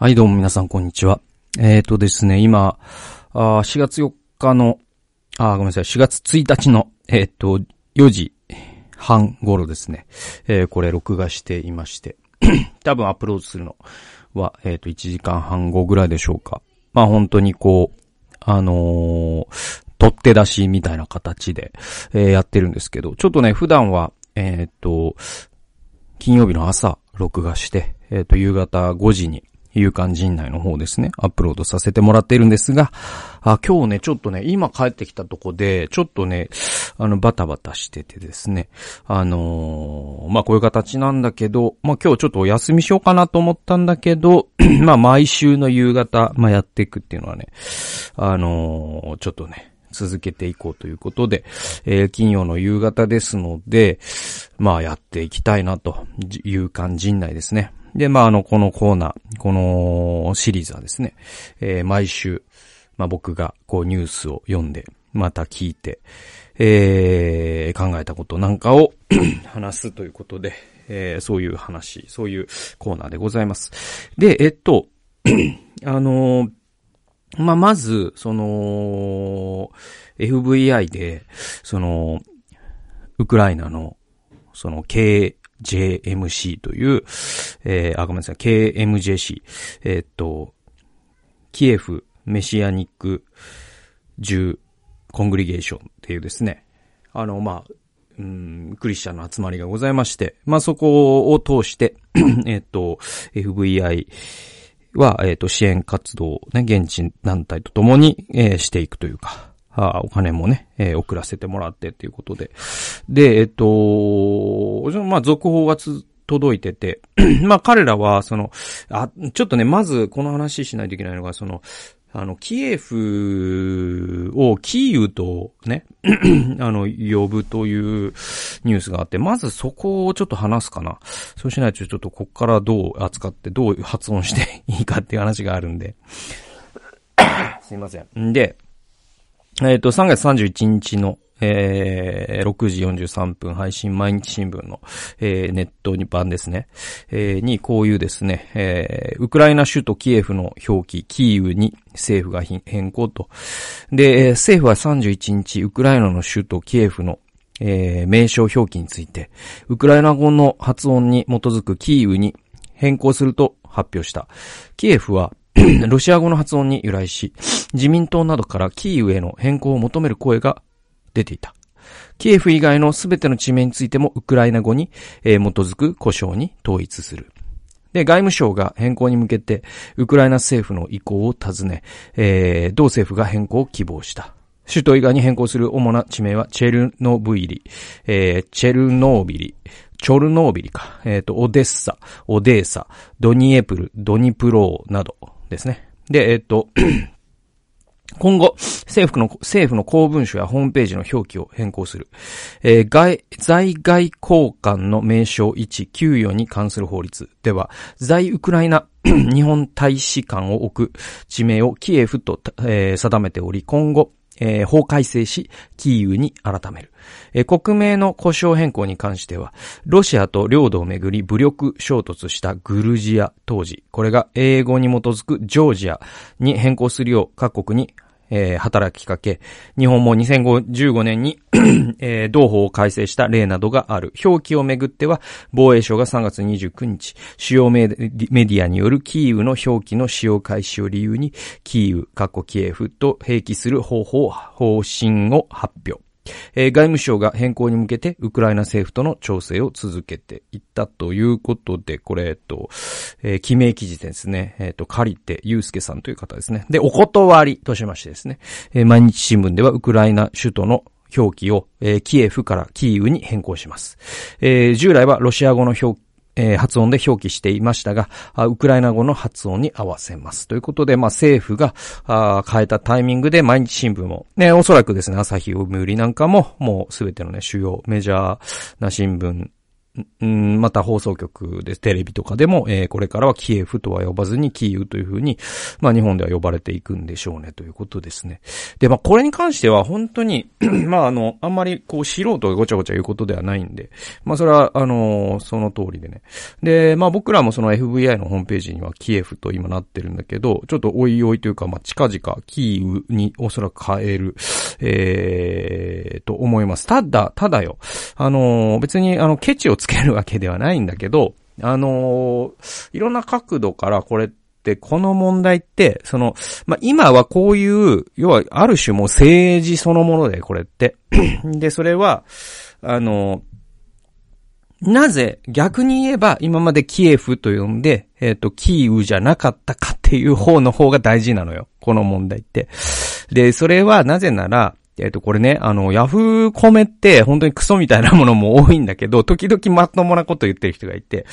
はい、どうも皆さん、こんにちは。えっ、ー、とですね、今、あ4月4日の、あごめんなさい、4月1日の、えっ、ー、と、4時半頃ですね。えー、これ録画していまして。多分アップロードするのは、えっ、と、1時間半後ぐらいでしょうか。まあ本当にこう、あのー、取って出しみたいな形で、え、やってるんですけど、ちょっとね、普段は、えっ、と、金曜日の朝、録画して、えっ、と、夕方5時に、勇敢陣内の方ですね、アップロードさせてもらっているんですが、あ今日ね、ちょっとね、今帰ってきたとこで、ちょっとね、あの、バタバタしててですね、あのー、まあ、こういう形なんだけど、まあ、今日ちょっとお休みしようかなと思ったんだけど、まあ、毎週の夕方、まあ、やっていくっていうのはね、あのー、ちょっとね、続けていこうということで、えー、金曜の夕方ですので、まあやっていきたいなと、いう感じ内ですね。で、まあ、あの、このコーナー、このシリーズはですね、えー、毎週、まあ、僕がこうニュースを読んで、また聞いて、えー、考えたことなんかを 話すということで、えー、そういう話、そういうコーナーでございます。で、えっと、あのー、まあ、まず、その、FVI で、その、ウクライナの、その、経営 JMC という、えー、あ、ごめんなさい、KMJC、えー、っと、キエフメシアニック10コングリゲーションっていうですね、あの、まあ、うん、クリスチャンの集まりがございまして、まあ、そこを通して、えっと、FVI は、えっと、支援活動をね、現地団体と共に、えー、していくというか、あお金もね、えー、送らせてもらってっていうことで。で、えっと、まあ、続報がつ、届いてて、まあ彼らは、その、あ、ちょっとね、まずこの話しないといけないのが、その、あの、キエフをキーウとね、あの、呼ぶというニュースがあって、まずそこをちょっと話すかな。そうしないとちょっとこっからどう扱ってどう発音していいかっていう話があるんで。すいません。んで、えっ、ー、と、3月31日の、えー、6時43分配信毎日新聞の、えー、ネットに版ですね、えー、にこういうですね、えー、ウクライナ首都キエフの表記、キーウに政府が変更と。で、政府は31日、ウクライナの首都キエフのえー、名称表記について、ウクライナ語の発音に基づくキーウに変更すると発表した。キエフは ロシア語の発音に由来し、自民党などからキーウへの変更を求める声が出ていた。キエフ以外のすべての地名についてもウクライナ語に、えー、基づく故障に統一する。で、外務省が変更に向けて、ウクライナ政府の意向を尋ね、えー、同政府が変更を希望した。首都以外に変更する主な地名は、チェルノブイリ、えー、チェルノービリ、チョルノービリか、えっ、ー、と、オデッサ、オデーサ、ドニエプル、ドニプローなどですね。で、えっ、と、今後、政府の、政府の公文書やホームページの表記を変更する。えー、外、在外交換の名称1、給与に関する法律では、在ウクライナ 日本大使館を置く地名をキエフと、えー、定めており、今後、えー、法改正し、キーウに改める。えー、国名の故障変更に関しては、ロシアと領土をめぐり武力衝突したグルジア当時、これが英語に基づくジョージアに変更するよう各国にえー、働きかけ、日本も2015年に えー、同法を改正した例などがある。表記をめぐっては、防衛省が3月29日、主要メディアによるキーウの表記の使用開始を理由に、キーウ、過去キエフと併記する方法、方針を発表。えー、外務省が変更に向けて、ウクライナ政府との調整を続けていったということで、これ、えっと、えー、記名記事ですね。えっと、借りて、ゆうすけさんという方ですね。で、お断りとしましてですね、えー、毎日新聞ではウクライナ首都の表記を、えー、キエフからキーウに変更します。えー、従来はロシア語の表記えー、発音で表記していましたが、ウクライナ語の発音に合わせます。ということで、まあ、政府が、変えたタイミングで毎日新聞も、ね、おそらくですね、朝日を売りなんかも、もうすべてのね、主要、メジャーな新聞うん、また放送局で、テレビとかでも、えー、これからはキエフとは呼ばずにキーウというふうに、まあ日本では呼ばれていくんでしょうねということですね。で、まあこれに関しては本当に まああの、あんまりこう素人がごちゃごちゃ言うことではないんで、まあそれはあのー、その通りでね。で、まあ僕らもその FVI のホームページにはキエフと今なってるんだけど、ちょっとおいおいというか、まあ近々キーウにおそらく変える、えー、と思います。ただ、ただよ。あのー、別にあの、ケチをつけるわけではないんだけど、あのー、いろんな角度からこれって、この問題って、その、まあ、今はこういう、要は、ある種もう政治そのもので、これって。で、それは、あのなぜ、逆に言えば、今までキエフと呼んで、えっ、ー、と、キーウじゃなかったかっていう方の方が大事なのよ。この問題って。で、それはなぜなら、えっ、と、これね、あの、ヤフーコメって本当にクソみたいなものも多いんだけど、時々まともなこと言ってる人がいて。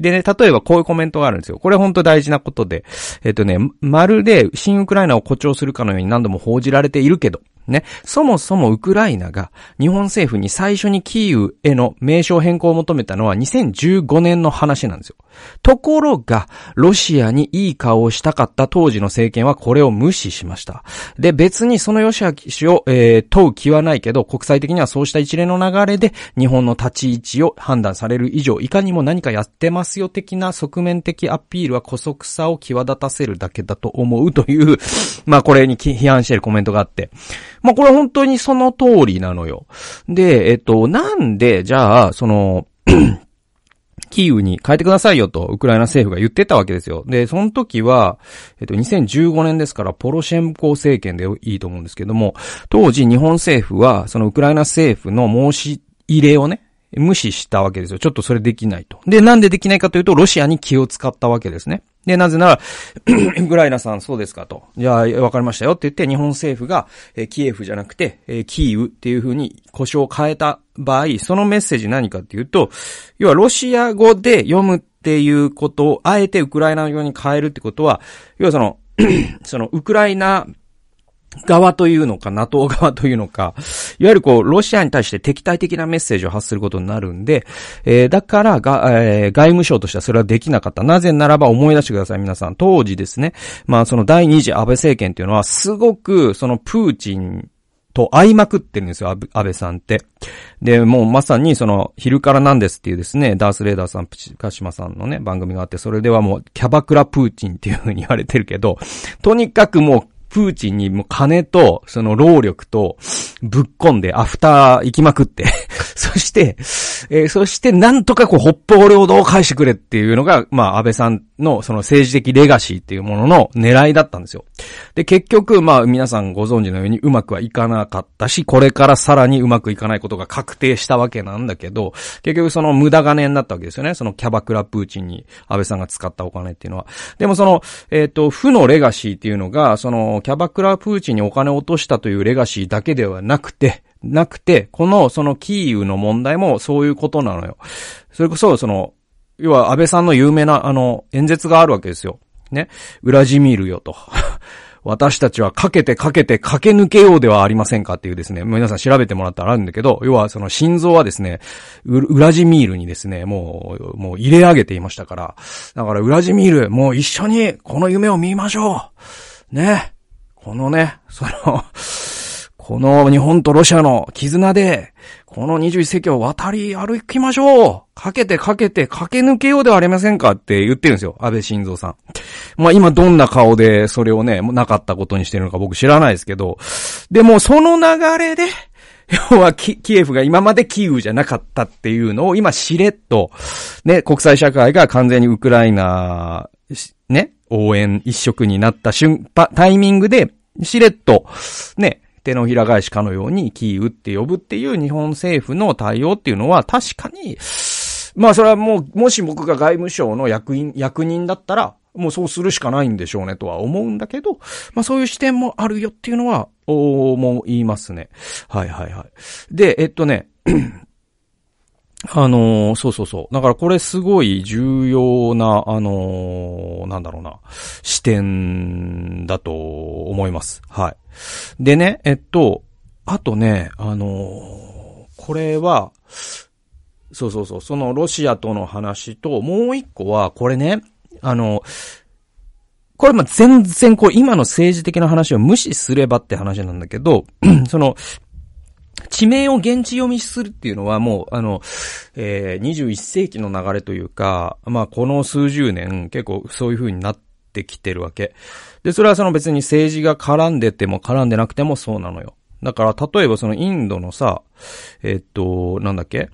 でね、例えばこういうコメントがあるんですよ。これ本当大事なことで。えっ、とね、まるで新ウクライナを誇張するかのように何度も報じられているけど、ね。そもそもウクライナが日本政府に最初にキーウへの名称変更を求めたのは2015年の話なんですよ。ところが、ロシアにいい顔をしたかった当時の政権はこれを無視しました。で、別にその吉明氏を、えー、問う気はないけど、国際的にはそうした一連の流れで日本の立ち位置を判断される以上、いかにも何かやってますよ的な側面的アピールは古速さを際立たせるだけだと思うという、まあこれに批判しているコメントがあって、まあこれ本当にその通りなのよ。で、えっと、なんで、じゃあ、その、キーウに変えてくださいよと、ウクライナ政府が言ってたわけですよ。で、その時は、えっと、2015年ですから、ポロシェンコ政権でいいと思うんですけども、当時日本政府は、そのウクライナ政府の申し入れをね、無視したわけですよ。ちょっとそれできないと。で、なんでできないかというと、ロシアに気を使ったわけですね。で、なぜなら、ウクライナさんそうですかと。じゃあ、わかりましたよって言って、日本政府が、えー、キエフじゃなくて、えー、キーウっていう風に故障を変えた場合、そのメッセージ何かっていうと、要はロシア語で読むっていうことを、あえてウクライナ語に変えるってことは、要はその、その、ウクライナ側というのか、NATO 側というのか、いわゆるこう、ロシアに対して敵対的なメッセージを発することになるんで、えー、だからが、えー、外務省としてはそれはできなかった。なぜならば思い出してください、皆さん。当時ですね、まあその第二次安倍政権っていうのは、すごく、そのプーチンと会いまくってるんですよ、安倍さんって。で、もうまさにその、昼からなんですっていうですね、ダースレーダーさん、プチカシマさんのね、番組があって、それではもう、キャバクラプーチンっていう風に言われてるけど、とにかくもう、プーチンにも金と、その労力と、ぶっ込んで、アフター行きまくって そして、えー、そしてなんとかこう、北方領土を返してくれっていうのが、まあ、安倍さんのその政治的レガシーっていうものの狙いだったんですよ。で、結局、まあ、皆さんご存知のようにうまくはいかなかったし、これからさらにうまくいかないことが確定したわけなんだけど、結局その無駄金になったわけですよね。そのキャバクラプーチンに安倍さんが使ったお金っていうのは。でもその、えっ、ー、と、負のレガシーっていうのが、その、キャバクラプーチンにお金を落としたというレガシーだけではなくて、なくて、この、そのキーウの問題もそういうことなのよ。それこそ、その、要は安倍さんの有名な、あの、演説があるわけですよ。ね。ウラジミールよと。私たちはかけてかけて駆け抜けようではありませんかっていうですね、皆さん調べてもらったらあるんだけど、要はその心臓はですね、ウラジミールにですね、もう、もう入れ上げていましたから、だからウラジミール、もう一緒にこの夢を見ましょうね。このね、そのこの日本とロシアの絆で、この21世紀を渡り歩きましょうかけてかけて駆け抜けようではありませんかって言ってるんですよ。安倍晋三さん。まあ今どんな顔でそれをね、なかったことにしてるのか僕知らないですけど、でもその流れで、要はキキエフが今までキーウじゃなかったっていうのを今しれっと、ね、国際社会が完全にウクライナ、ね、応援一色になった瞬、タイミングで、しれっと、ね、手のひら返しかのようにキーウって呼ぶっていう日本政府の対応っていうのは確かに、まあそれはもう、もし僕が外務省の役員、役人だったら、もうそうするしかないんでしょうねとは思うんだけど、まあそういう視点もあるよっていうのは、思いますね。はいはいはい。で、えっとね、あのー、そうそうそう。だからこれすごい重要な、あのー、なんだろうな、視点だと思います。はい。でね、えっと、あとね、あのー、これは、そうそうそう、そのロシアとの話と、もう一個は、これね、あの、これま全然こう今の政治的な話を無視すればって話なんだけど、その、地名を現地読みするっていうのはもう、あの、えー、21世紀の流れというか、まあこの数十年結構そういう風になってきてるわけ。で、それはその別に政治が絡んでても絡んでなくてもそうなのよ。だから、例えばそのインドのさ、えー、っと、なんだっけ？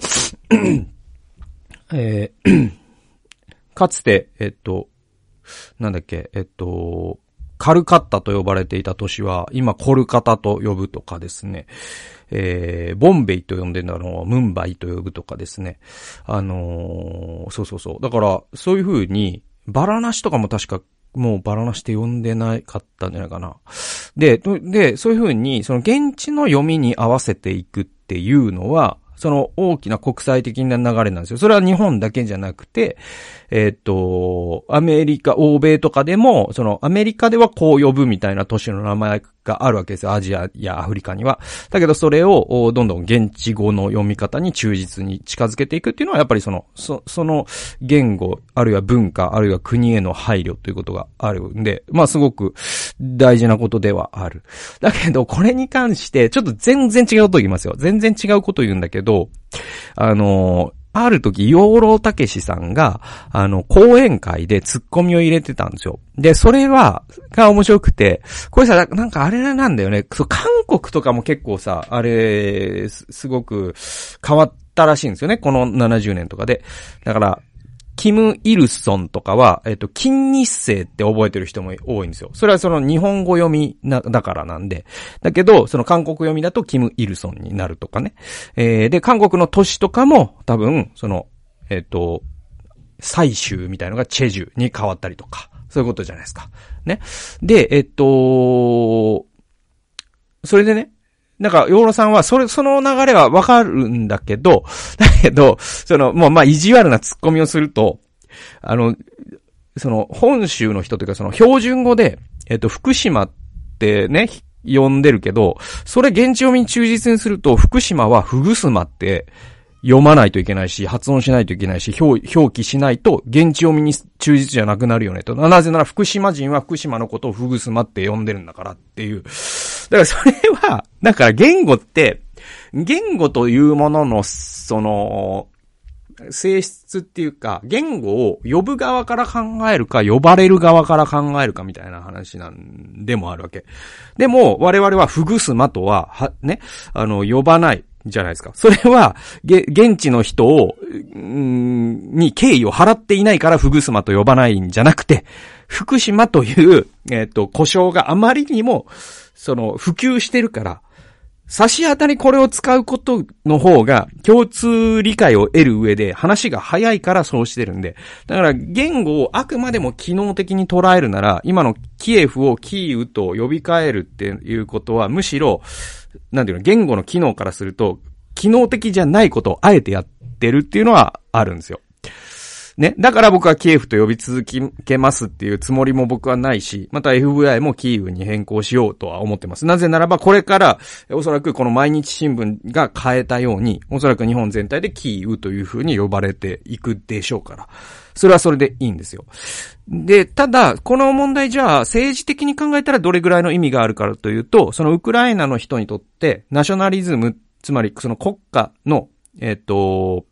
えー、かつて、えー、っと、なんだっけ、えっと、カルカッタと呼ばれていた都市は、今コルカタと呼ぶとかですね。えー、ボンベイと呼んでるのをムンバイと呼ぶとかですね。あのー、そうそうそう。だから、そういう風に、バラナシとかも確かもうバラなしって読んでなかったんじゃないかな。で、で、そういうふうに、その現地の読みに合わせていくっていうのは、その大きな国際的な流れなんですよ。それは日本だけじゃなくて、えっ、と、アメリカ、欧米とかでも、そのアメリカではこう呼ぶみたいな都市の名前があるわけですよ。アジアやアフリカには。だけどそれをどんどん現地語の読み方に忠実に近づけていくっていうのはやっぱりその、そその言語、あるいは文化、あるいは国への配慮ということがあるんで、まあすごく大事なことではある。だけどこれに関してちょっと全然違うこと言いますよ。全然違うこと言うんだけど、あのある時、養老たけしさんが、あの、講演会でツッコミを入れてたんですよ。で、それは、が面白くて、これさ、なんかあれなんだよね。そう、韓国とかも結構さ、あれ、すごく変わったらしいんですよね。この70年とかで。だから、キム・イルソンとかは、えっと、金日成って覚えてる人も多いんですよ。それはその日本語読みな、だからなんで。だけど、その韓国読みだとキム・イルソンになるとかね。えー、で、韓国の都市とかも多分、その、えっと、最終みたいのがチェジュに変わったりとか。そういうことじゃないですか。ね。で、えっと、それでね、なんか、ヨーロさんは、それ、その流れはわかるんだけど、だけど、その、もう、まあ、意地悪な突っ込みをすると、あの、その、本州の人というか、その、標準語で、えっと、福島ってね、呼んでるけど、それ現地読みに忠実にすると、福島はふぐすまって読まないといけないし、発音しないといけないし、表表記しないと、現地読みに忠実じゃなくなるよねと。なぜなら福島人は福島のことをふぐすまって呼んでるんだからっていう。だからそれは、だから言語って、言語というものの、その、性質っていうか、言語を呼ぶ側から考えるか、呼ばれる側から考えるかみたいな話なんでもあるわけ。でも、我々はふぐすまとは、は、ね、あの、呼ばない。じゃないですか。それは、げ、現地の人を、んに敬意を払っていないからフグスマと呼ばないんじゃなくて、福島という、えっ、ー、と、故障があまりにも、その、普及してるから、差し当たりこれを使うことの方が共通理解を得る上で話が早いからそうしてるんで。だから言語をあくまでも機能的に捉えるなら、今のキエフをキーウと呼び替えるっていうことはむしろ、なんていうの、言語の機能からすると、機能的じゃないことをあえてやってるっていうのはあるんですよ。ね。だから僕はキエフと呼び続けますっていうつもりも僕はないし、また FBI もキーウに変更しようとは思ってます。なぜならばこれから、おそらくこの毎日新聞が変えたように、おそらく日本全体でキーウという風に呼ばれていくでしょうから。それはそれでいいんですよ。で、ただ、この問題じゃあ、政治的に考えたらどれぐらいの意味があるかというと、そのウクライナの人にとって、ナショナリズム、つまりその国家の、えっ、と、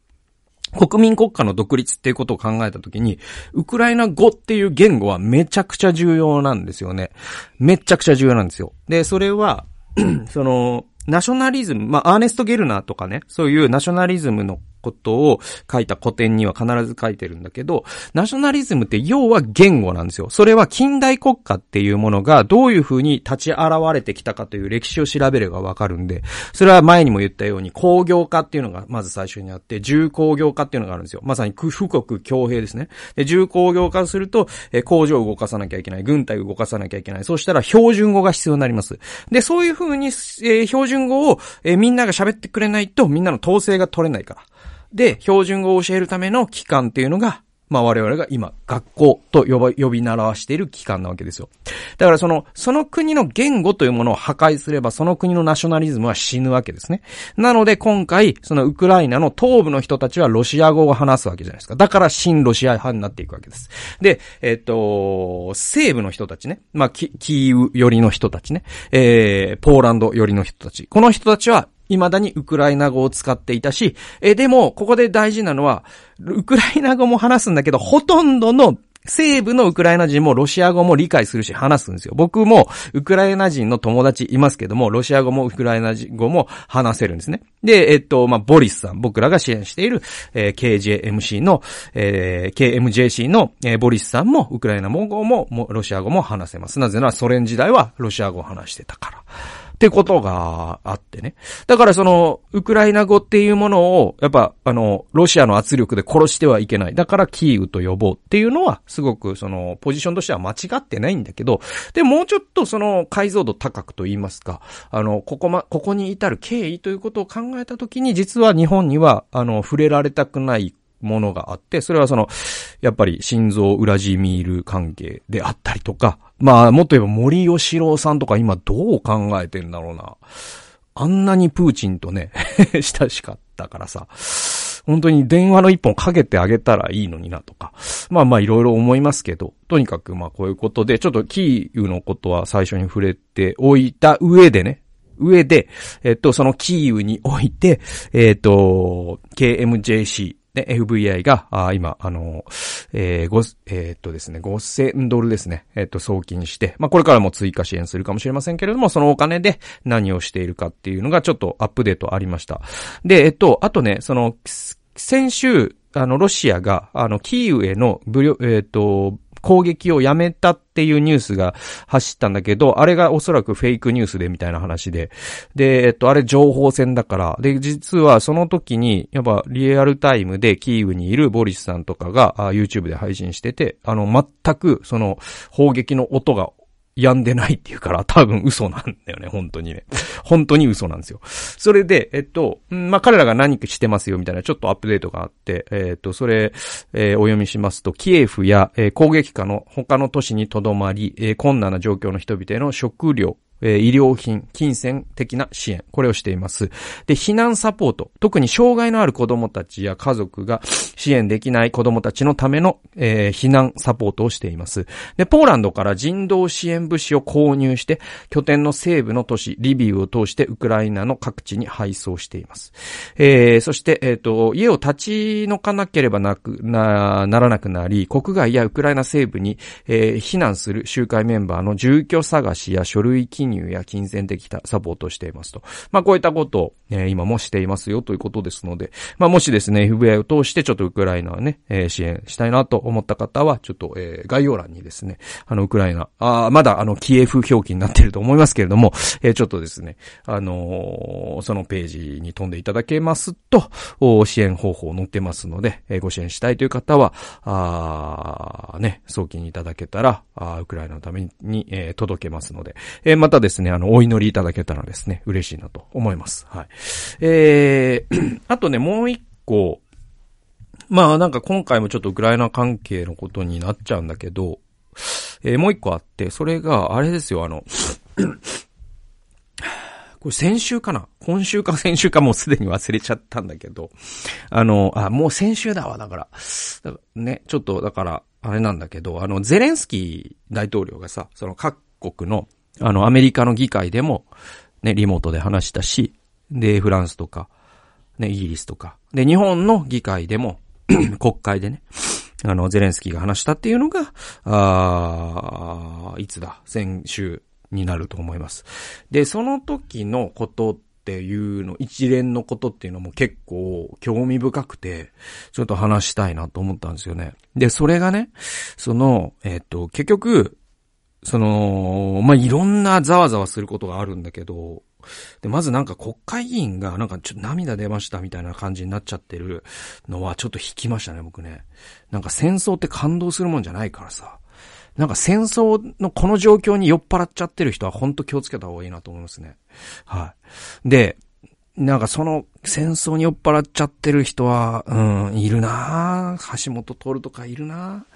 国民国家の独立っていうことを考えたときに、ウクライナ語っていう言語はめちゃくちゃ重要なんですよね。めちゃくちゃ重要なんですよ。で、それは その、ナショナリズム、まあ、アーネスト・ゲルナーとかね、そういうナショナリズムのことを書いた古典には必ず書いてるんだけど、ナショナリズムって要は言語なんですよ。それは近代国家っていうものがどういう風に立ち現れてきたかという歴史を調べればわかるんで、それは前にも言ったように工業化っていうのがまず最初にあって、重工業化っていうのがあるんですよ。まさに富国強兵ですね。で、重工業化すると、え工場を動かさなきゃいけない、軍隊を動かさなきゃいけない。そうしたら標準語が必要になります。で、そういう風に、えー、標準語を、えー、みんなが喋ってくれないとみんなの統制が取れないから。で、標準語を教えるための機関っていうのが、まあ我々が今、学校と呼ば、呼び習わしている機関なわけですよ。だからその、その国の言語というものを破壊すれば、その国のナショナリズムは死ぬわけですね。なので今回、そのウクライナの東部の人たちはロシア語を話すわけじゃないですか。だから新ロシア派になっていくわけです。で、えっ、と、西部の人たちね。まあ、キキーウ寄りの人たちね。えー、ポーランド寄りの人たち。この人たちは未だにウクライナ語を使っていたし、え、でも、ここで大事なのは、ウクライナ語も話すんだけど、ほとんどの西部のウクライナ人もロシア語も理解するし話すんですよ。僕もウクライナ人の友達いますけども、ロシア語もウクライナ語も話せるんですね。で、えっと、まあ、ボリスさん、僕らが支援している、えー、KJMC の、えー、KMJC の、えー、ボリスさんもウクライナ語ももロシア語も話せます。なぜならソ連時代はロシア語を話してたから。ってことがあってね。だからその、ウクライナ語っていうものを、やっぱ、あの、ロシアの圧力で殺してはいけない。だからキーウと呼ぼうっていうのは、すごくその、ポジションとしては間違ってないんだけど、で、もうちょっとその、解像度高くと言いますか、あの、ここま、ここに至る経緯ということを考えたときに、実は日本には、あの、触れられたくないものがあって、それはその、やっぱり心臓ウラジミール関係であったりとか、まあ、もっと言えば森吉郎さんとか今どう考えてんだろうな。あんなにプーチンとね 親しかったからさ、本当に電話の一本かけてあげたらいいのになとか。まあまあいろいろ思いますけど、とにかくまあこういうことで、ちょっとキーウのことは最初に触れておいた上でね、上で、えっと、そのキーウにおいて、えっと、KMJC で、FVI が、あ今、あの、えー、ご、えー、っとですね、5000ドルですね、えー、っと、送金して、まあ、これからも追加支援するかもしれませんけれども、そのお金で何をしているかっていうのがちょっとアップデートありました。で、えっと、あとね、その、先週、あの、ロシアが、あの、キーウへの武力、えっ、と、攻撃をやめたっていうニュースが走ったんだけど、あれがおそらくフェイクニュースでみたいな話で。で、えっと、あれ情報戦だから。で、実はその時に、やっぱリアルタイムでキーウにいるボリスさんとかが YouTube で配信してて、あの、全くその砲撃の音が病んでないっていうから多分嘘なんだよね、本当にね。本当に嘘なんですよ。それで、えっと、まあ、彼らが何かしてますよみたいなちょっとアップデートがあって、えっと、それ、えー、お読みしますと、キエフや、えー、攻撃下の他の都市にとどまり、えー、困難な状況の人々への食料、え医療品、金銭的な支援、これをしています。で、避難サポート、特に障害のある子供たちや家族が支援できない子供たちのための、えー、避難サポートをしています。で、ポーランドから人道支援物資を購入して、拠点の西部の都市、リビウを通してウクライナの各地に配送しています。えー、そして、えっ、ー、と、家を立ち退かなければなく、な、ならなくなり、国外やウクライナ西部に、えー、避難する集会メンバーの住居探しや書類金入や金銭的サポートをしていますと。まあ、こういったことを、え、今もしていますよということですので、まあ、もしですね、FBI を通してちょっとウクライナはね、え、支援したいなと思った方は、ちょっと、えー、概要欄にですね、あの、ウクライナ、あまだあの、キエフ表記になってると思いますけれども、え、ちょっとですね、あの、そのページに飛んでいただけますと、支援方法を載ってますので、え、ご支援したいという方は、あね、送金いただけたら、あウクライナのために、え、届けますので、え、またですね、あの、お祈りいただけたらですね、嬉しいなと思います。はい。えー、あとね、もう一個、まあなんか今回もちょっとウクライナ関係のことになっちゃうんだけど、えー、もう一個あって、それが、あれですよ、あの、これ先週かな？今週か 先週かもうすでに忘れちゃったんだけど、あの、あ、もう先週だわ、だから。だからね、ちょっと、だから、あれなんだけど、あの、ゼレンスキー大統領がさ、その各国の、あの、アメリカの議会でも、ね、リモートで話したし、で、フランスとか、ね、イギリスとか、で、日本の議会でも、国会でね、あの、ゼレンスキーが話したっていうのが、あいつだ、先週になると思います。で、その時のことっていうの、一連のことっていうのも結構興味深くて、ちょっと話したいなと思ったんですよね。で、それがね、その、えっ、と、結局、その、まあ、いろんなざわざわすることがあるんだけど、で、まずなんか国会議員がなんかちょっと涙出ましたみたいな感じになっちゃってるのはちょっと引きましたね、僕ね。なんか戦争って感動するもんじゃないからさ。なんか戦争のこの状況に酔っ払っちゃってる人は本当気をつけた方がいいなと思いますね。はい。で、なんかその戦争に酔っ払っちゃってる人は、うん、いるな橋本徹とかいるな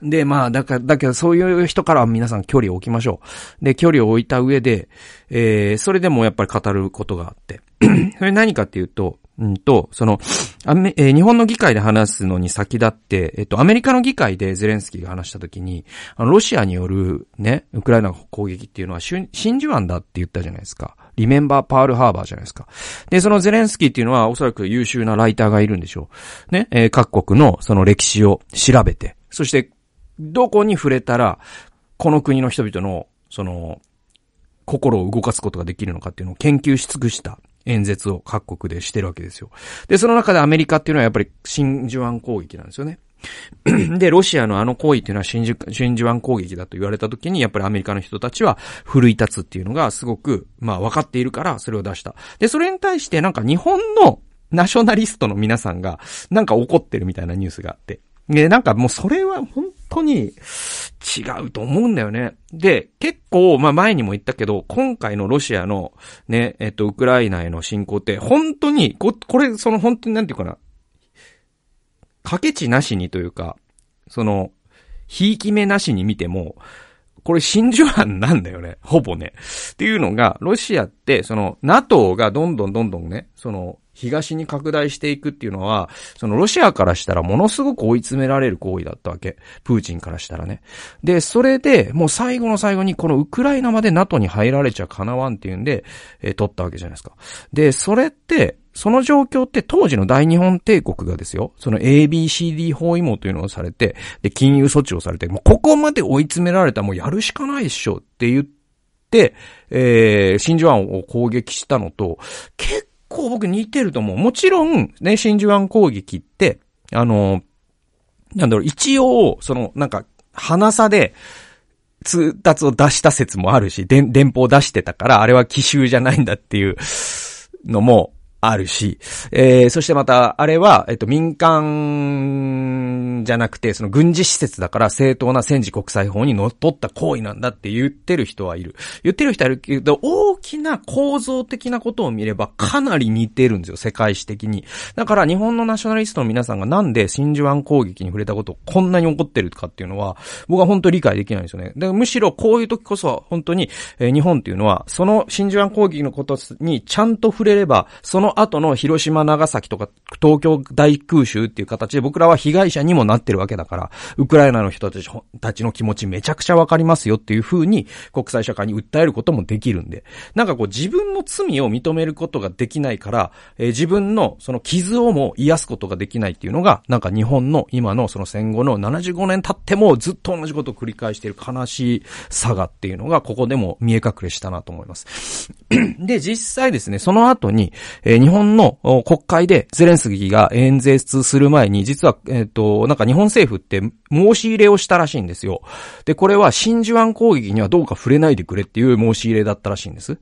で、まあ、だから、だけどそういう人からは皆さん距離を置きましょう。で、距離を置いた上で、えー、それでもやっぱり語ることがあって。それ何かっていうと、うんと、その、アメ、えー、日本の議会で話すのに先立って、えっと、アメリカの議会でゼレンスキーが話したときに、あの、ロシアによるね、ウクライナ攻撃っていうのは真珠湾だって言ったじゃないですか。リメンバーパールハーバーじゃないですか。で、そのゼレンスキーっていうのはおそらく優秀なライターがいるんでしょう。ね、えー、各国のその歴史を調べて、そして、どこに触れたら、この国の人々の、その、心を動かすことができるのかっていうのを研究し尽くした演説を各国でしてるわけですよ。で、その中でアメリカっていうのはやっぱり真珠湾攻撃なんですよね。で、ロシアのあの行為っていうのは真珠、真珠湾攻撃だと言われた時に、やっぱりアメリカの人たちは奮い立つっていうのがすごく、まあ分かっているからそれを出した。で、それに対してなんか日本のナショナリストの皆さんがなんか怒ってるみたいなニュースがあって。で、なんかもうそれは本当に違うと思うんだよね。で、結構、まあ前にも言ったけど、今回のロシアのね、えっと、ウクライナへの侵攻って、本当に、こ、これ、その本当になんていうかな、掛け値なしにというか、その、ひいき目なしに見ても、これ真珠湾なんだよね。ほぼね。っていうのが、ロシアって、その、NATO がどんどんどんどんね、その、東に拡大していくっていうのは、そのロシアからしたらものすごく追い詰められる行為だったわけ。プーチンからしたらね。で、それで、もう最後の最後にこのウクライナまで NATO に入られちゃかなわんっていうんで、えー、取ったわけじゃないですか。で、それって、その状況って当時の大日本帝国がですよ、その ABCD 包囲網というのをされて、で、金融措置をされて、もうここまで追い詰められたらもうやるしかないっしょって言って、えー、真珠湾を攻撃したのと、結構僕似てると思う。もちろん、ね、真珠湾攻撃って、あの、なんだろう、一応、その、なんか、鼻差で、通達を出した説もあるし、電報を出してたから、あれは奇襲じゃないんだっていうのもあるし、えー、そしてまた、あれは、えっと、民間じゃなくて、その軍事施設だから正当な戦時国際法に乗っった行為なんだって言ってる人はいる。言ってる人はいるけど、大きな構造的なことを見ればかなり似てるんですよ、世界史的に。だから日本のナショナリストの皆さんがなんで真珠湾攻撃に触れたことをこんなに怒ってるかっていうのは、僕は本当理解できないんですよね。でむしろこういう時こそ本当に、えー、日本っていうのは、その真珠湾攻撃のことにちゃんと触れれば、その後の広島、長崎とか東京大空襲っていう形で僕らは被害者にもなってるわけだから、ウクライナの人たちの気持ちめちゃくちゃわかりますよっていう風に国際社会に訴えることもできるんで、なんかこう自分の罪を認めることができないから、えー、自分のその傷をも癒すことができないっていうのが、なんか日本の今のその戦後の75年経ってもずっと同じことを繰り返している悲しい差がっていうのがここでも見え隠れしたなと思います。で、実際ですね、その後に、えー日本の国会でゼレンスキーが演説する前に、実は、えっ、ー、と、なんか日本政府って申し入れをしたらしいんですよ。で、これは真珠湾攻撃にはどうか触れないでくれっていう申し入れだったらしいんです。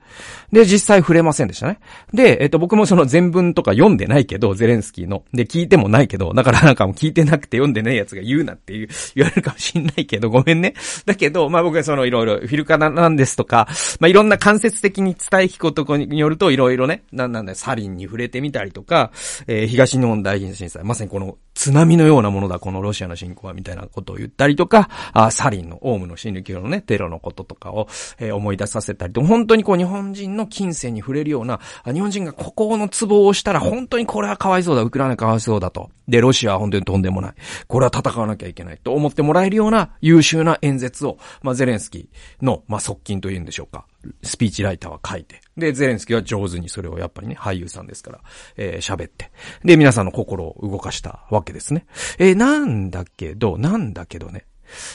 で、実際触れませんでしたね。で、えっ、と、僕もその全文とか読んでないけど、ゼレンスキーの。で、聞いてもないけど、だからなんかも聞いてなくて読んでないやつが言うなっていう、言われるかもしんないけど、ごめんね。だけど、まあ僕はそのいろいろフィルカナなんですとか、まあいろんな間接的に伝え聞くことによるといろいろね、なんなんだよ、サリンに触れてみたりとか、えー、東日本大震災、まさにこの津波のようなものだ、このロシアの侵攻は、みたいなことを言ったりとか、あサリンの、オウムの新力のね、テロのこととかを、えー、思い出させたりと、本当にこう日本人の金銭に触れるような、日本人がここのツボを押したら、本当にこれはかわいそうだ、ウクライナかわいそうだと。で、ロシアは本当にとんでもない。これは戦わなきゃいけないと思ってもらえるような優秀な演説を、まあ、ゼレンスキーの、まあ、側近というんでしょうか。スピーチライターは書いて。で、ゼレンスキーは上手にそれをやっぱりね、俳優さんですから、えー、喋って。で、皆さんの心を動かしたわけですね。えー、なんだけど、なんだけどね。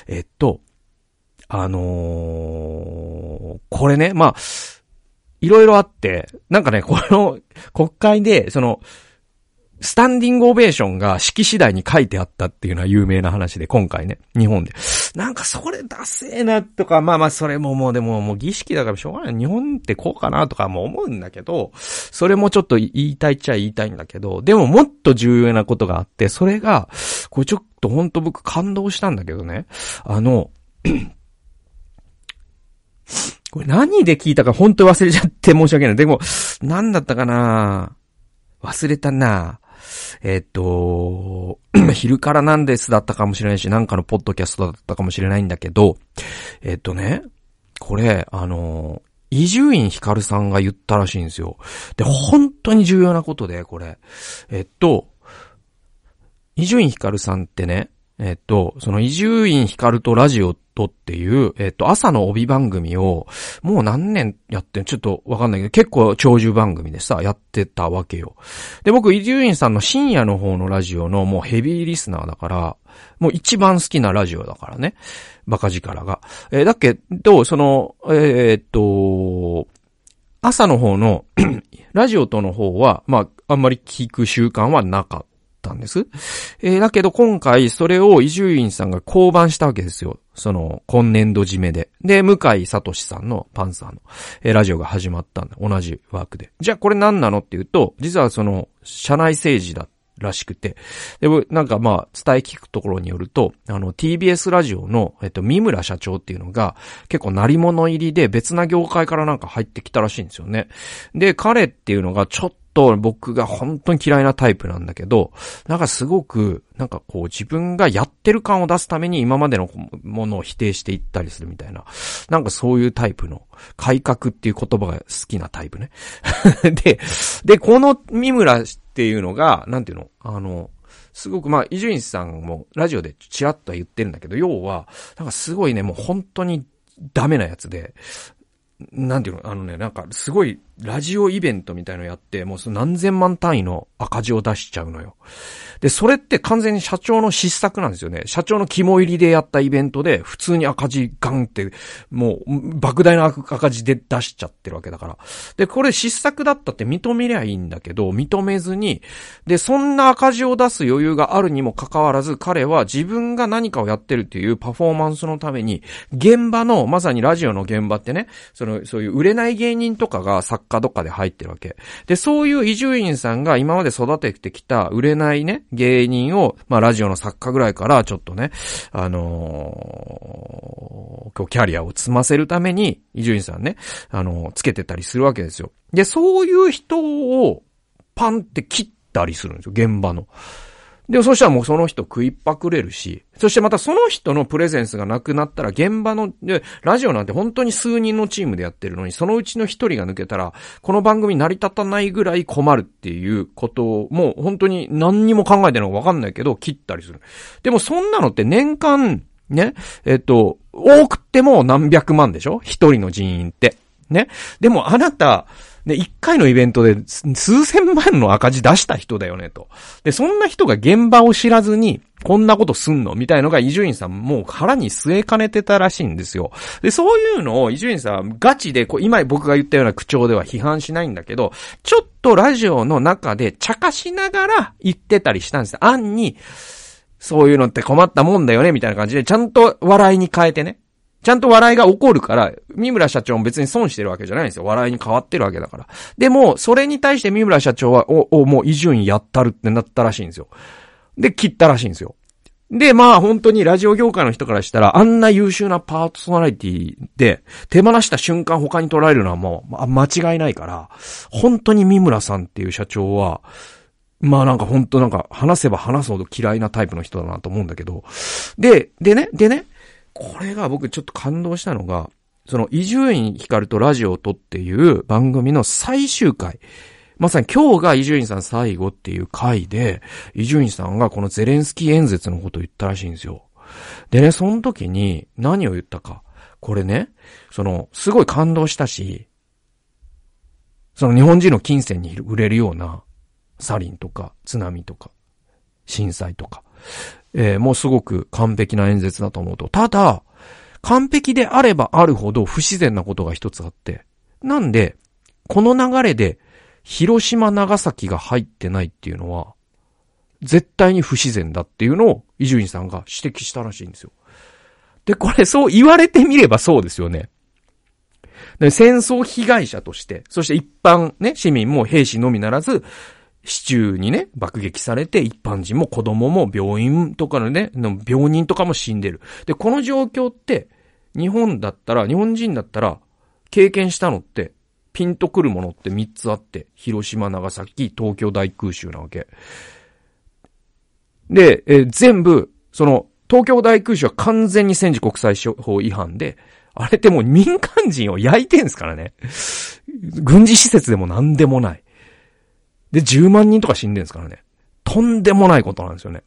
えっと、あのー、これね、まあ、いろいろあって、なんかね、この国会で、その、スタンディングオベーションが式次第に書いてあったっていうのは有名な話で、今回ね、日本で。なんかそれダセえなとか、まあまあそれももうでももう儀式だからしょうがない。日本ってこうかなとかも思うんだけど、それもちょっと言いたいっちゃ言いたいんだけど、でももっと重要なことがあって、それが、これちょっとほんと僕感動したんだけどね。あの、これ何で聞いたか本当忘れちゃって申し訳ない。でも、何だったかな？忘れたなえっと、昼からなんですだったかもしれないし、なんかのポッドキャストだったかもしれないんだけど、えっとね、これ、あの、伊集院光さんが言ったらしいんですよ。で、本当に重要なことで、これ。えっと、伊集院光さんってね、えっと、その伊集院光とラジオとっていう、えっと、朝の帯番組を、もう何年やってんちょっとわかんないけど、結構長寿番組でさ、やってたわけよ。で、僕、伊集院さんの深夜の方のラジオのもうヘビーリスナーだから、もう一番好きなラジオだからね。バカ力が。えー、だけど、その、えー、っと、朝の方の ラジオとの方は、まあ、あんまり聞く習慣はなかったったんです。えー、だけど今回それを伊集院さんが降板したわけですよ。その、今年度締めで。で、向井聡さんのパンサーの、えー、ラジオが始まったんだ。同じワークで。じゃあこれ何なのっていうと、実はその、社内政治だらしくて。で、なんかまあ、伝え聞くところによると、あの、TBS ラジオの、えっと、三村社長っていうのが、結構鳴り物入りで別な業界からなんか入ってきたらしいんですよね。で、彼っていうのがちょっとと僕が本当に嫌いなタイプなんだけど、なんかすごく、なんかこう自分がやってる感を出すために今までのものを否定していったりするみたいな、なんかそういうタイプの、改革っていう言葉が好きなタイプね。で、で、この三村っていうのが、なんていうの？あの、すごく、まあ、伊集院さんもラジオでチラッとは言ってるんだけど、要は、なんかすごいね、もう本当にダメなやつで、なんていうの？あのね、なんかすごいラジオイベントみたいのやって、もうその何千万単位の赤字を出しちゃうのよ。で、それって完全に社長の失策なんですよね。社長の肝入りでやったイベントで、普通に赤字ガンって、もう、莫大な赤字で出しちゃってるわけだから。で、これ失策だったって認めりゃいいんだけど、認めずに、で、そんな赤字を出す余裕があるにもかかわらず、彼は自分が何かをやってるっていうパフォーマンスのために、現場の、まさにラジオの現場ってね、その、そういう売れない芸人とかが作家とかで入ってるわけ。で、そういう伊集院さんが今まで育ててきた売れないね、芸人を、まあラジオの作家ぐらいからちょっとね、あのー、今日キャリアを積ませるために、伊集院さんね、あのー、つけてたりするわけですよ。で、そういう人をパンって切ったりするんですよ、現場の。で、そしたらもうその人食いっぱくれるし、そしてまたその人のプレゼンスがなくなったら現場の、で、ラジオなんて本当に数人のチームでやってるのに、そのうちの一人が抜けたら、この番組成り立たないぐらい困るっていうことを、もう本当に何にも考えてるのかわかんないけど、切ったりする。でもそんなのって年間、ね、えっと、多くても何百万でしょ？一人の人員って。ね？でもあなた、で、一回のイベントで数千万の赤字出した人だよね、と。で、そんな人が現場を知らずに、こんなことすんの？みたいのが伊集院さんもう腹に据えかねてたらしいんですよ。で、そういうのを伊集院さんはガチで、こう今僕が言ったような口調では批判しないんだけど、ちょっとラジオの中で茶化しながら言ってたりしたんです。案に、そういうのって困ったもんだよね、みたいな感じで、ちゃんと笑いに変えてね。ちゃんと笑いが起こるから、三村社長も別に損してるわけじゃないんですよ。笑いに変わってるわけだから。でも、それに対して三村社長は、お、お、もう伊集院やったるってなったらしいんですよ。で、切ったらしいんですよ。で、まあ本当にラジオ業界の人からしたら、あんな優秀なパーソナリティで、手放した瞬間他に捉えるのはもう、間違いないから、本当に三村さんっていう社長は、まあなんか本当なんか話せば話すほど嫌いなタイプの人だなと思うんだけど、で、でね、でね、これが僕ちょっと感動したのが、その伊集院光とラジオとっていう番組の最終回。まさに今日が伊集院さん最後っていう回で、伊集院さんがこのゼレンスキー演説のことを言ったらしいんですよ。でね、その時に何を言ったか。これね、その、すごい感動したし、その日本人の金銭に売れるようなサリンとか津波とか震災とか、えー、もうすごく完璧な演説だと思うと。ただ、完璧であればあるほど不自然なことが一つあって。なんで、この流れで、広島、長崎が入ってないっていうのは、絶対に不自然だっていうのを伊集院さんが指摘したらしいんですよ。で、これそう言われてみればそうですよね。で戦争被害者として、そして一般ね、市民も兵士のみならず、市中にね、爆撃されて、一般人も子供も病院とかのね、病人とかも死んでる。で、この状況って、日本だったら、日本人だったら、経験したのって、ピンとくるものって3つあって、広島、長崎、東京大空襲なわけ。で、え、全部、その、東京大空襲は完全に戦時国際法違反で、あれってもう民間人を焼いてんすからね。軍事施設でも何でもない。で、10万人とか死んでるんですからね。とんでもないことなんですよね。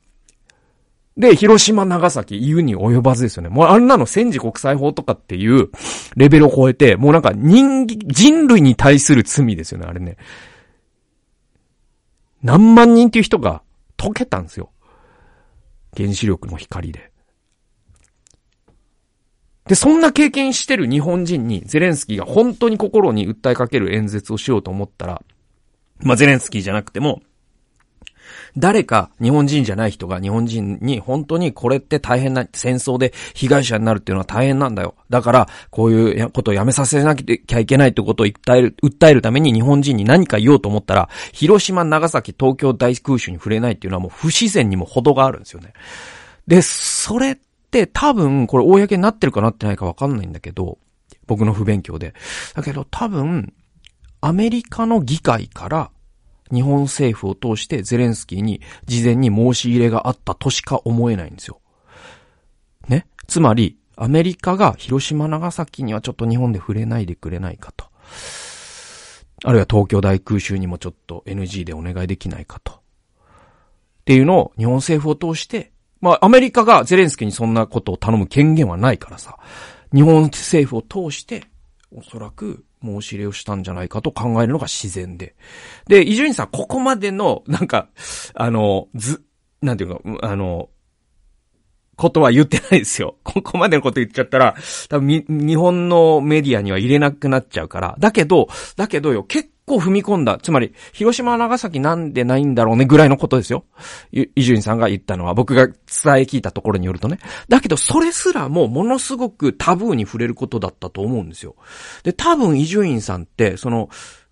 で、広島、長崎、言うに及ばずですよね。もうあんなの戦時国際法とかっていうレベルを超えて、もうなんか人、人類に対する罪ですよね、あれね。何万人っていう人が溶けたんですよ。原子力の光で。で、そんな経験してる日本人にゼレンスキーが本当に心に訴えかける演説をしようと思ったら、まあ、ゼレンスキーじゃなくても、誰か日本人じゃない人が日本人に本当にこれって大変な、戦争で被害者になるっていうのは大変なんだよ。だから、こういうことをやめさせなきゃいけないってことを訴える、訴えるために日本人に何か言おうと思ったら、広島、長崎、東京大空襲に触れないっていうのはもう不自然にも程があるんですよね。で、それって多分、これ公になってるかなってないかわかんないんだけど、僕の不勉強で。だけど多分、アメリカの議会から日本政府を通してゼレンスキーに事前に申し入れがあったとしか思えないんですよ。ね？つまり、アメリカが広島長崎にはちょっと日本で触れないでくれないかと。あるいは東京大空襲にもちょっと NG でお願いできないかと。っていうのを日本政府を通して、まあアメリカがゼレンスキーにそんなことを頼む権限はないからさ、日本政府を通して、おそらく申し入れをしたんじゃないかと考えるのが自然で。で、伊集院さん、ここまでの、なんか、あの、ず、なんていうか、あの、ことは言ってないですよ。ここまでのこと言っちゃったら、多分日本のメディアには入れなくなっちゃうから。だけど、だけどよ、結構踏み込んだ。つまり、広島、長崎なんでないんだろうねぐらいのことですよ。伊集院さんが言ったのは、僕が伝え聞いたところによるとね。だけど、それすらもものすごくタブーに触れることだったと思うんですよ。で、多分伊集院さんって、その、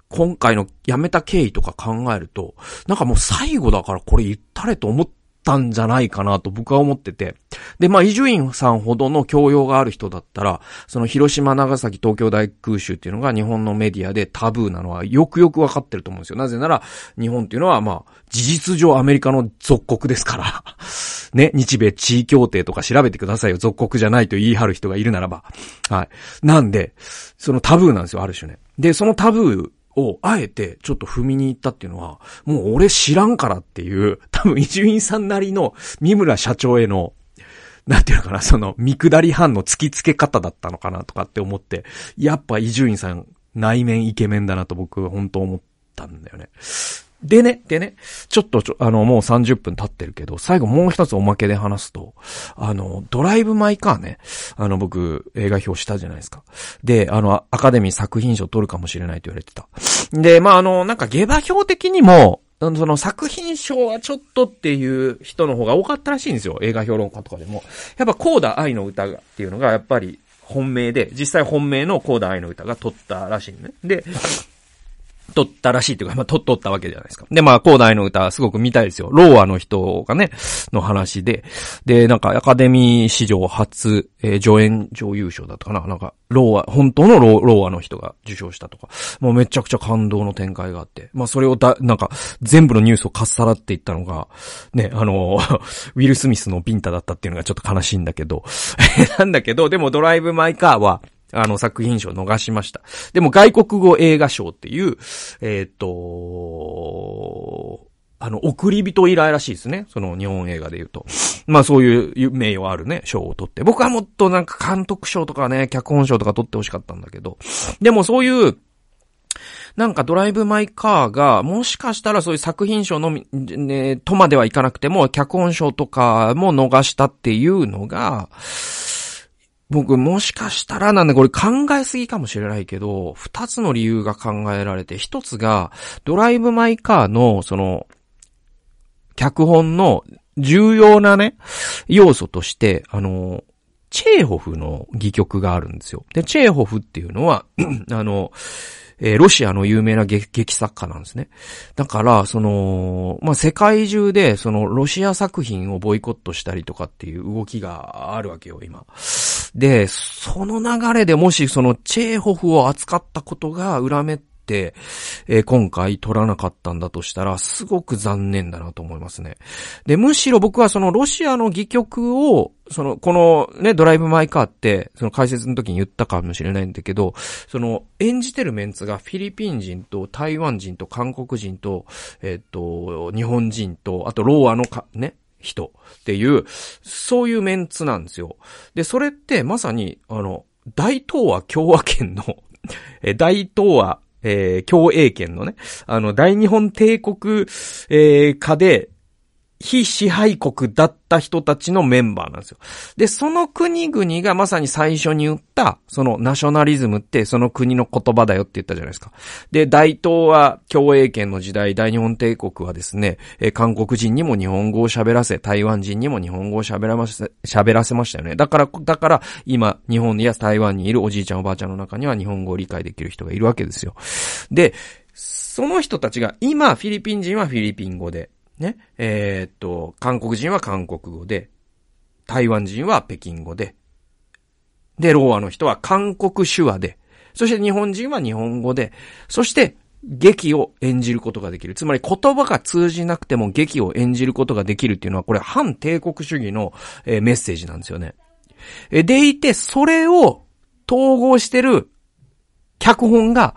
今回の辞めた経緯とか考えると、なんかもう最後だからこれ言ったれと思ってたんじゃないかなと僕は思ってて。で、まあ、伊集院さんほどの教養がある人だったら、その広島、長崎、東京大空襲っていうのが日本のメディアでタブーなのはよくよくわかってると思うんですよ。なぜなら、日本っていうのは、まあ、事実上アメリカの属国ですから。ね、日米地位協定とか調べてくださいよ。属国じゃないと言い張る人がいるならば。はい。なんで、そのタブーなんですよ、ある種ね。で、そのタブーをあえてちょっと踏みに行ったっていうのは、もう俺知らんからっていう、多分伊集院さんなりの三村社長への、なんていうのかな、その見下り班の突きつけ方だったのかなとかって思って、やっぱ伊集院さん内面イケメンだなと僕本当思ったんだよね。でね、でね、ちょっとちょ、あの、もう30分経ってるけど、最後もう一つおまけで話すと、あの、ドライブ・マイ・カーね、あの、僕、映画表したじゃないですか。で、あの、アカデミー作品賞取るかもしれないと言われてた。で、まあ、あの、なんか下馬評的にも、その作品賞はちょっとっていう人の方が多かったらしいんですよ。映画評論家とかでも。やっぱコーダ愛の歌がっていうのがやっぱり本命で、実際本命のコーダ愛の歌が取ったらしいね。で、撮ったらしいっていうか、まあ、撮、撮ったわけじゃないですか。で、まあ、広大の歌、すごく見たいですよ。ローアの人がね、の話で。で、なんか、アカデミー史上初、えー、助演女優賞だったかななんか、ローア、本当のローローアの人が受賞したとか。もうめちゃくちゃ感動の展開があって。まあ、それをだ、なんか、全部のニュースをかっさらっていったのが、ね、あの、ウィル・スミスのビンタだったっていうのがちょっと悲しいんだけど。なんだけど、でもドライブ・マイ・カーは、あの、作品賞を逃しました。でも外国語映画賞っていう、えっ、と、あの、送り人以来らしいですね。その日本映画で言うと。まあそういう名誉あるね、賞を取って。僕はもっとなんか監督賞とかね、脚本賞とか取ってほしかったんだけど。でもそういう、なんかドライブ・マイ・カーが、もしかしたらそういう作品賞のみ、ね、とまではいかなくても、脚本賞とかも逃したっていうのが、僕もしかしたらなんでこれ考えすぎかもしれないけど、二つの理由が考えられて、一つが、ドライブ・マイ・カーの、その、脚本の重要なね、要素として、あの、チェーホフの戯曲があるんですよ。で、チェーホフっていうのは あの、えー、ロシアの有名な劇作家なんですね。だから、その、まあ、世界中で、その、ロシア作品をボイコットしたりとかっていう動きがあるわけよ、今。で、その流れでもしそのチェーホフを扱ったことが裏目って、えー、今回取らなかったんだとしたら、すごく残念だなと思いますね。で、むしろ僕はそのロシアの戯曲を、その、このね、ドライブ・マイ・カーって、その解説の時に言ったかもしれないんだけど、その、演じてるメンツがフィリピン人と台湾人と韓国人と、えっ、と、日本人と、あとローアのか、ね、人っていう、そういうメンツなんですよ。で、それってまさに、あの、大東亜共和圏の、大東亜、えー、共栄圏のね、あの、大日本帝国、えー、下で、非支配国だった人たちのメンバーなんですよ。で、その国々がまさに最初に言った、そのナショナリズムってその国の言葉だよって言ったじゃないですか。で、大東は共栄圏の時代、大日本帝国はですね、え韓国人にも日本語を喋らせ、台湾人にも日本語を喋らまし、喋らせましたよね。だから、だから、今、日本や台湾にいるおじいちゃんおばあちゃんの中には日本語を理解できる人がいるわけですよ。で、その人たちが、今、フィリピン人はフィリピン語で、ね、えー、っと、韓国人は韓国語で、台湾人は北京語で、で、ローアの人は韓国手話で、そして日本人は日本語で、そして劇を演じることができる。つまり言葉が通じなくても劇を演じることができるっていうのは、これ反帝国主義の、えー、メッセージなんですよね。でいて、それを統合してる脚本が、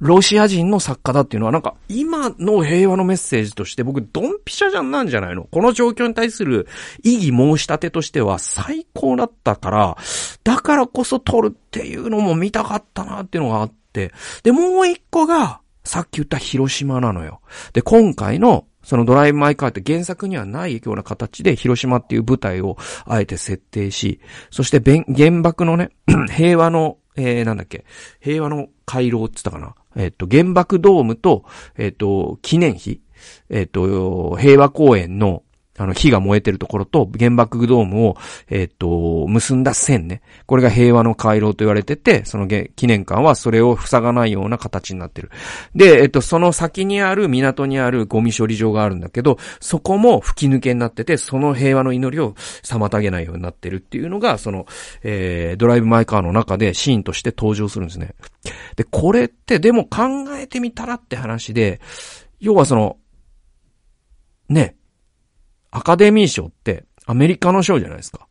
ロシア人の作家だっていうのはなんか今の平和のメッセージとして僕ドンピシャじゃんなんじゃないの？この状況に対する異議申し立てとしては最高だったから、だからこそ撮るっていうのも見たかったなっていうのがあって、で、もう一個がさっき言った広島なのよ。で、今回のそのドライブ・マイ・カーって原作にはないような形で広島っていう舞台をあえて設定し、そして原爆のね、平和の、えー、なんだっけ、平和の回廊って言ったかな。えっと、原爆ドームと、えっと、記念碑、えっと、平和公園のあの、火が燃えてるところと原爆ドームを、えっ、と、結んだ線ね。これが平和の回廊と言われてて、その記念館はそれを塞がないような形になってる。で、えっ、と、その先にある港にあるゴミ処理場があるんだけど、そこも吹き抜けになってて、その平和の祈りを妨げないようになってるっていうのが、その、えー、ドライブ・マイ・カーの中でシーンとして登場するんですね。で、これってでも考えてみたらって話で、要はその、ね、アカデミー賞ってアメリカの賞じゃないですか。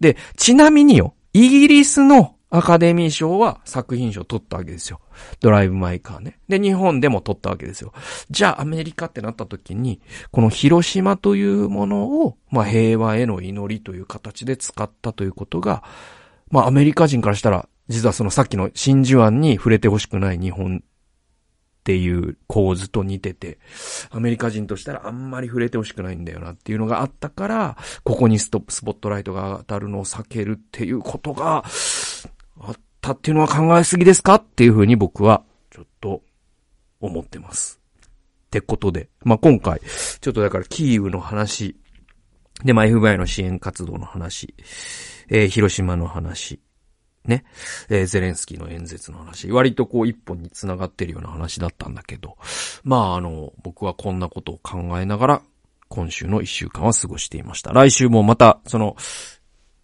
で、ちなみによ、イギリスのアカデミー賞は作品賞取ったわけですよ。ドライブ・マイ・カーね。で、日本でも取ったわけですよ。じゃあアメリカってなった時に、この広島というものを、まあ平和への祈りという形で使ったということが、まあアメリカ人からしたら、実はそのさっきの真珠湾に触れてほしくない日本っていう構図と似てて、アメリカ人としたらあんまり触れてほしくないんだよなっていうのがあったから、ここにストップ、スポットライトが当たるのを避けるっていうことがあったっていうのは考えすぎですかっていうふうに僕はちょっと思ってます。ってことで、まあ、今回、ちょっとだからキーウの話、で、まあ、FBI の支援活動の話、えー、広島の話、ね、えー、ゼレンスキーの演説の話、割とこう一本に繋がってるような話だったんだけど、まああの、僕はこんなことを考えながら、今週の一週間は過ごしていました。来週もまた、その、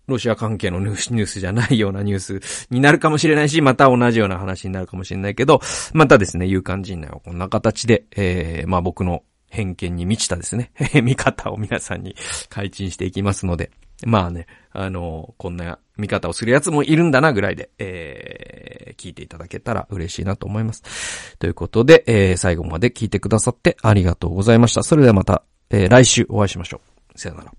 ロシア関係のニュースじゃないようなニュースになるかもしれないし、また同じような話になるかもしれないけど、またですね、勇敢陣内はこんな形で、えー、まあ僕の偏見に満ちたですね、見方を皆さんに開陳していきますので、まあね、あの、こんな見方をするやつもいるんだなぐらいで、えー、聞いていただけたら嬉しいなと思います。ということで、えー、最後まで聞いてくださってありがとうございました。それではまた、えー、来週お会いしましょう。さよなら。